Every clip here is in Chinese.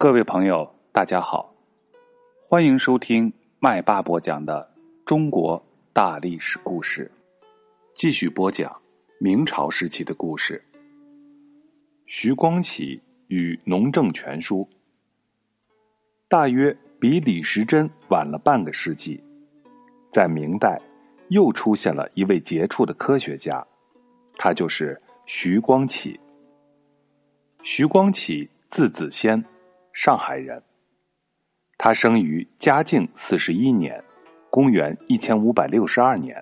各位朋友，大家好，欢迎收听麦霸播讲的中国大历史故事。继续播讲明朝时期的故事。徐光启与《农政全书》大约比李时珍晚了半个世纪，在明代又出现了一位杰出的科学家，他就是徐光启。徐光启字子先，上海人。他生于嘉靖四十一年，公元一千五百六十二年。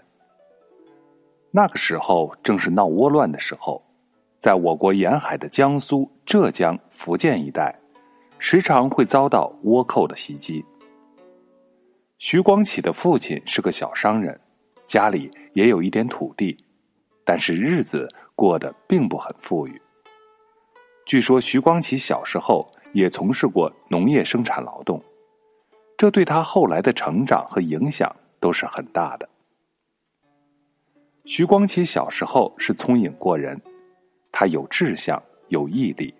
那个时候正是闹倭乱的时候，在我国沿海的江苏、浙江、福建一带，时常会遭到倭寇的袭击。徐光启的父亲是个小商人，家里也有一点土地，但是日子过得并不很富裕。据说徐光启小时候也从事过农业生产劳动，这对他后来的成长和影响都是很大的。徐光启小时候是聪颖过人，他有志向、有毅力，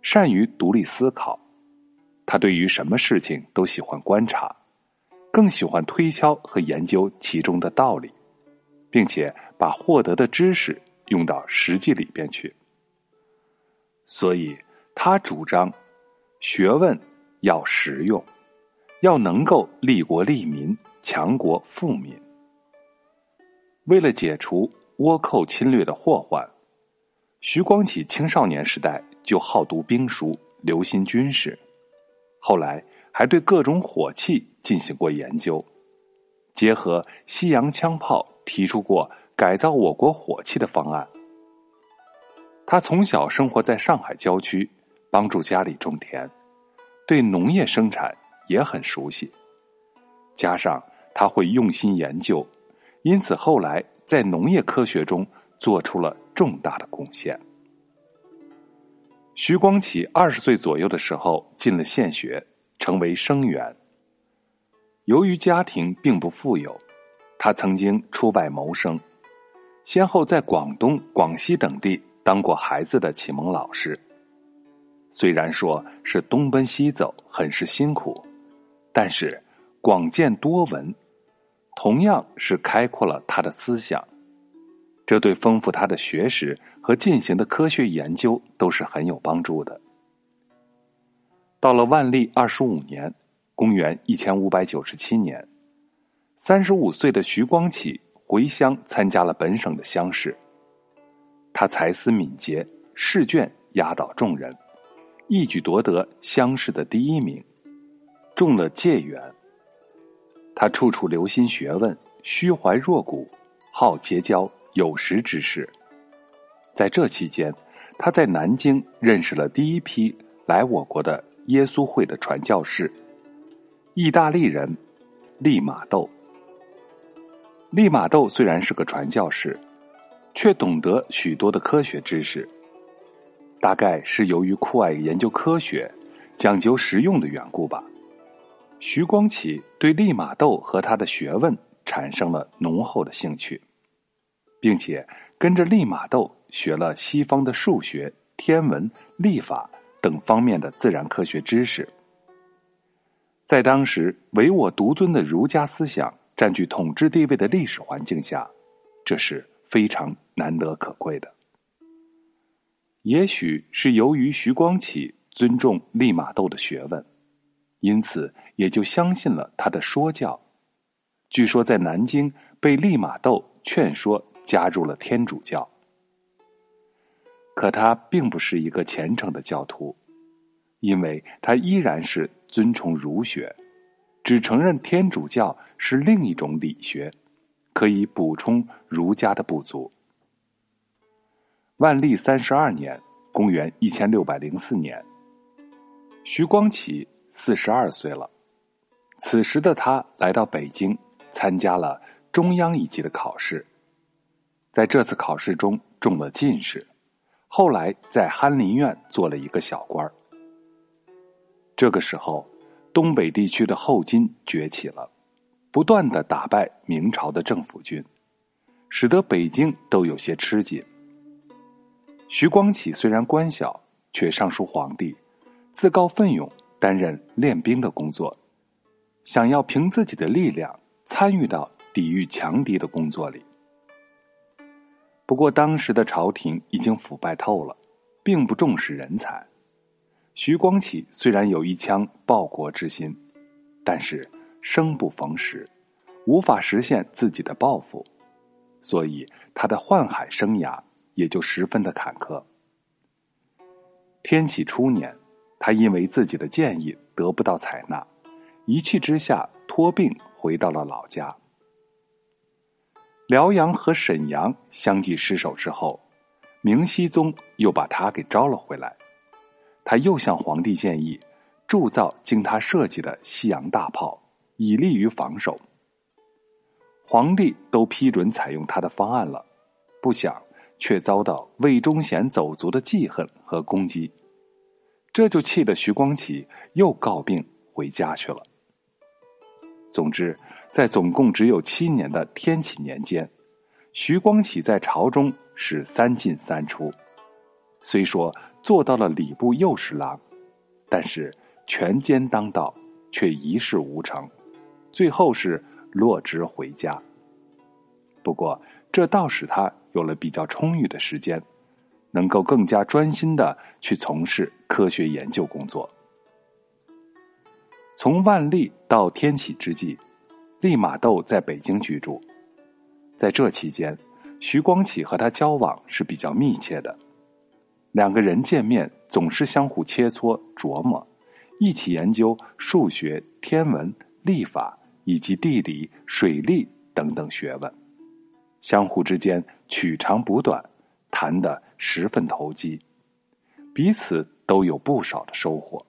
善于独立思考。他对于什么事情都喜欢观察，更喜欢推敲和研究其中的道理，并且把获得的知识用到实际里边去。所以，他主张学问要实用，要能够利国利民、强国富民。为了解除倭寇侵略的祸患，徐光启青少年时代就好读兵书，留心军事，后来还对各种火器进行过研究，结合西洋枪炮，提出过改造我国火器的方案。他从小生活在上海郊区，帮助家里种田，对农业生产也很熟悉。加上他会用心研究，因此后来在农业科学中做出了重大的贡献。徐光启二十岁左右的时候进了县学，成为生员。由于家庭并不富有，他曾经出外谋生，先后在广东、广西等地。当过孩子的启蒙老师，虽然说是东奔西走，很是辛苦，但是广见多闻，同样是开阔了他的思想，这对丰富他的学识和进行的科学研究都是很有帮助的。到了万历二十五年，公元一千五百九十七年，三十五岁的徐光启回乡参加了本省的乡试。他才思敏捷，试卷压倒众人，一举夺得乡试的第一名，中了解元。他处处留心学问，虚怀若谷，好结交有识之士。在这期间，他在南京认识了第一批来我国的耶稣会的传教士——意大利人利玛窦。利玛窦虽然是个传教士。却懂得许多的科学知识，大概是由于酷爱研究科学、讲究实用的缘故吧。徐光启对利玛窦和他的学问产生了浓厚的兴趣，并且跟着利玛窦学了西方的数学、天文、历法等方面的自然科学知识。在当时唯我独尊的儒家思想占据统治地位的历史环境下，这是。非常难得可贵的，也许是由于徐光启尊重利玛窦的学问，因此也就相信了他的说教。据说在南京被利玛窦劝说加入了天主教，可他并不是一个虔诚的教徒，因为他依然是尊崇儒学，只承认天主教是另一种理学。可以补充儒家的不足。万历三十二年（公元一千六百零四年），徐光启四十二岁了。此时的他来到北京，参加了中央一级的考试，在这次考试中中了进士，后来在翰林院做了一个小官这个时候，东北地区的后金崛起了。不断的打败明朝的政府军，使得北京都有些吃紧。徐光启虽然官小，却上书皇帝，自告奋勇担任练兵的工作，想要凭自己的力量参与到抵御强敌的工作里。不过，当时的朝廷已经腐败透了，并不重视人才。徐光启虽然有一腔报国之心，但是生不逢时，无法实现自己的抱负，所以他的宦海生涯也就十分的坎坷。天启初年，他因为自己的建议得不到采纳，一气之下托病回到了老家。辽阳和沈阳相继失守之后，明熹宗又把他给招了回来。他又向皇帝建议铸造经他设计的西洋大炮，以利于防守。皇帝都批准采用他的方案了，不想。却遭到魏忠贤走卒的记恨和攻击，这就气得徐光启又告病回家去了。总之，在总共只有七年的天启年间，徐光启在朝中是三进三出，虽说做到了礼部右侍郎，但是权奸当道，却一事无成，最后是落职回家。不过，这倒使他。有了比较充裕的时间，能够更加专心的去从事科学研究工作。从万历到天启之际，利玛窦在北京居住，在这期间，徐光启和他交往是比较密切的，两个人见面总是相互切磋琢磨，一起研究数学、天文、历法以及地理、水利等等学问。相互之间取长补短，谈得十分投机，彼此都有不少的收获。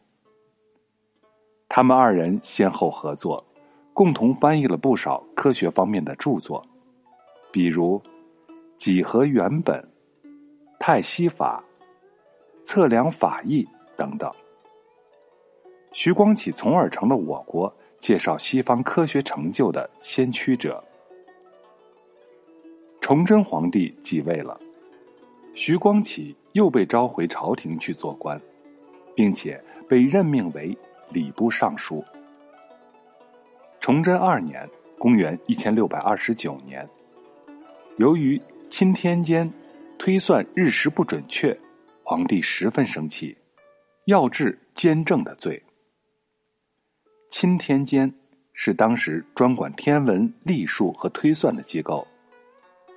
他们二人先后合作，共同翻译了不少科学方面的著作，比如《几何原本》《太息法》《测量法义》等等。徐光启从而成了我国介绍西方科学成就的先驱者。崇祯皇帝继位了，徐光启又被召回朝廷去做官，并且被任命为礼部尚书。崇祯二年（公元一千六百二十九年），由于钦天监推算日时不准确，皇帝十分生气，要治监正的罪。钦天监是当时专管天文、历数和推算的机构。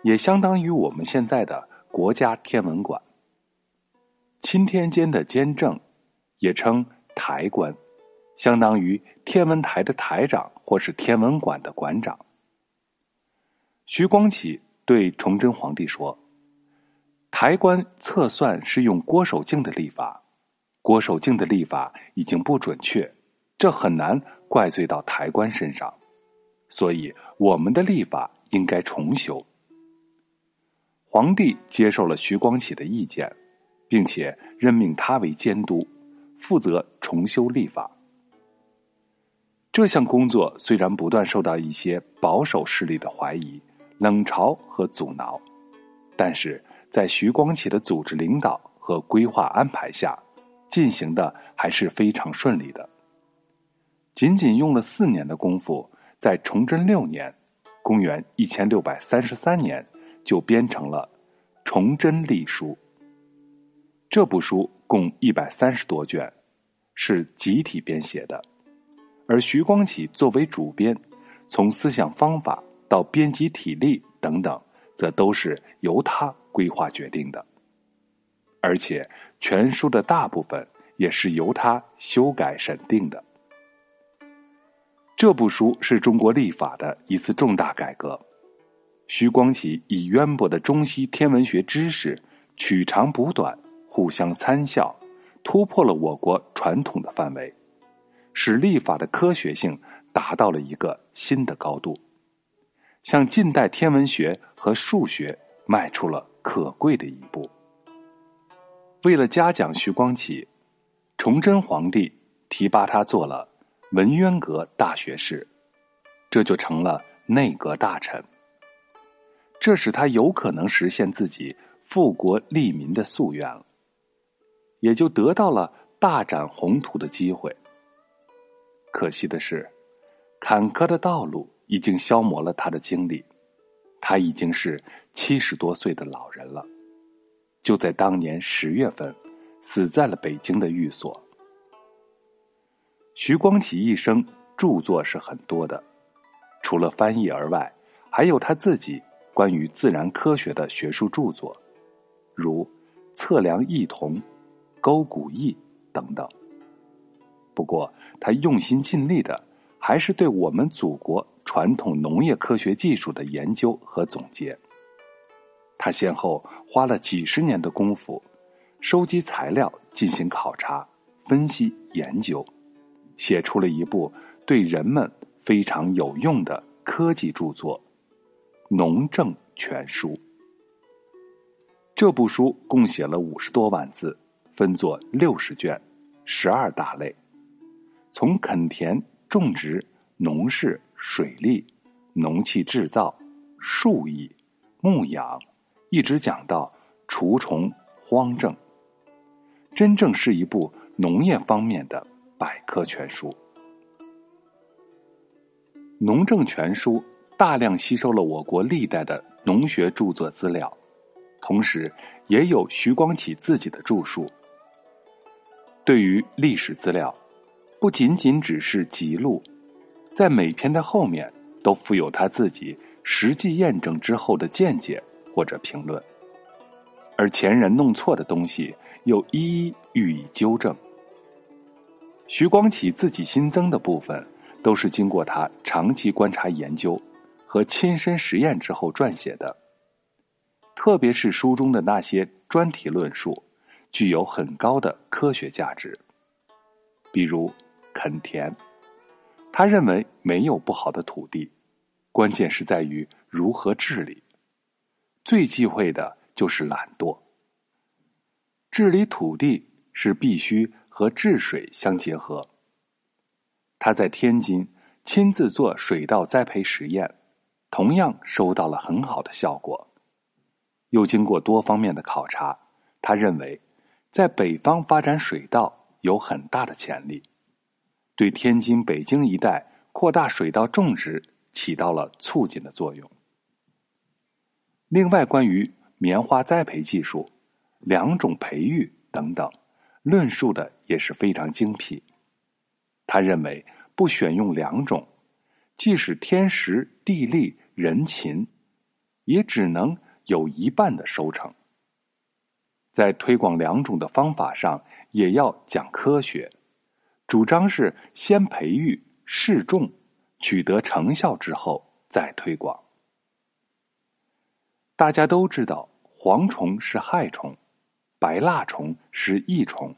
也相当于我们现在的国家天文馆。钦天监的监正，也称台官，相当于天文台的台长或是天文馆的馆长。徐光启对崇祯皇帝说：“台官测算是用郭守敬的历法，郭守敬的历法已经不准确，这很难怪罪到台官身上，所以我们的历法应该重修。”皇帝接受了徐光启的意见，并且任命他为监督，负责重修历法。这项工作虽然不断受到一些保守势力的怀疑、冷嘲和阻挠，但是在徐光启的组织领导和规划安排下，进行的还是非常顺利的。仅仅用了四年的功夫，在崇祯六年（公元一千六百三十三年）。就编成了《崇祯历书》。这部书共一百三十多卷，是集体编写的，而徐光启作为主编，从思想方法到编辑体例等等，则都是由他规划决定的，而且全书的大部分也是由他修改审定的。这部书是中国历法的一次重大改革。徐光启以渊博的中西天文学知识，取长补短，互相参效，突破了我国传统的范围，使历法的科学性达到了一个新的高度，向近代天文学和数学迈出了可贵的一步。为了嘉奖徐光启，崇祯皇帝提拔他做了文渊阁大学士，这就成了内阁大臣。这使他有可能实现自己富国利民的夙愿了，也就得到了大展宏图的机会。可惜的是，坎坷的道路已经消磨了他的精力，他已经是七十多岁的老人了。就在当年十月份，死在了北京的寓所。徐光启一生著作是很多的，除了翻译而外，还有他自己关于自然科学的学术著作，如《测量异同》《勾股异》等等。不过，他用心尽力的还是对我们祖国传统农业科学技术的研究和总结。他先后花了几十年的功夫，收集材料进行考察、分析、研究。写出了一部对人们非常有用的科技著作《农政全书》。这部书共写了五十多万字，分作六十卷，十二大类，从垦田、种植、农事、水利、农器制造、树艺、牧养，一直讲到除虫、荒政，真正是一部农业方面的。百科全书，《农政全书》大量吸收了我国历代的农学著作资料，同时也有徐光启自己的著述。对于历史资料，不仅仅只是记录，在每篇的后面都附有他自己实际验证之后的见解或者评论，而前人弄错的东西又一一予以纠正。徐光启自己新增的部分，都是经过他长期观察研究和亲身实验之后撰写的。特别是书中的那些专题论述，具有很高的科学价值。比如垦田，他认为没有不好的土地，关键是在于如何治理。最忌讳的就是懒惰。治理土地是必须。和治水相结合。他在天津亲自做水稻栽培实验，同样收到了很好的效果。又经过多方面的考察，他认为在北方发展水稻有很大的潜力，对天津、北京一带扩大水稻种植起到了促进的作用。另外，关于棉花栽培技术、两种培育等等。论述的也是非常精辟。他认为不选用两种，即使天时地利人勤，也只能有一半的收成。在推广两种的方法上，也要讲科学，主张是先培育试种，取得成效之后再推广。大家都知道，蝗虫是害虫。白蜡虫是益虫，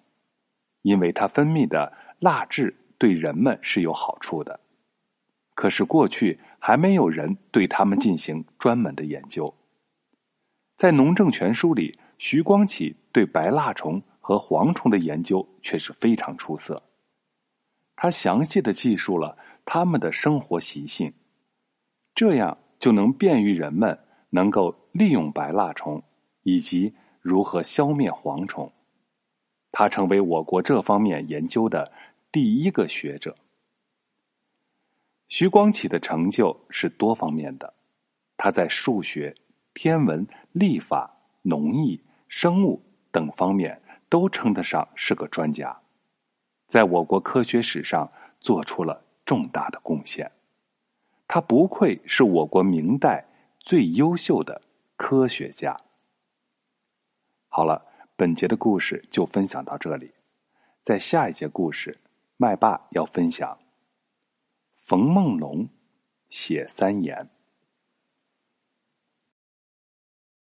因为它分泌的蜡质对人们是有好处的。可是过去还没有人对它们进行专门的研究。在《农政全书》里，徐光启对白蜡虫和蝗虫的研究却是非常出色。他详细的记述了它们的生活习性，这样就能便于人们能够利用白蜡虫以及。如何消灭蝗虫？他成为我国这方面研究的第一个学者。徐光启的成就是多方面的，他在数学、天文、历法、农艺、生物等方面都称得上是个专家，在我国科学史上做出了重大的贡献。他不愧是我国明代最优秀的科学家。好了，本节的故事就分享到这里。在下一节故事，麦霸要分享冯梦龙写三言。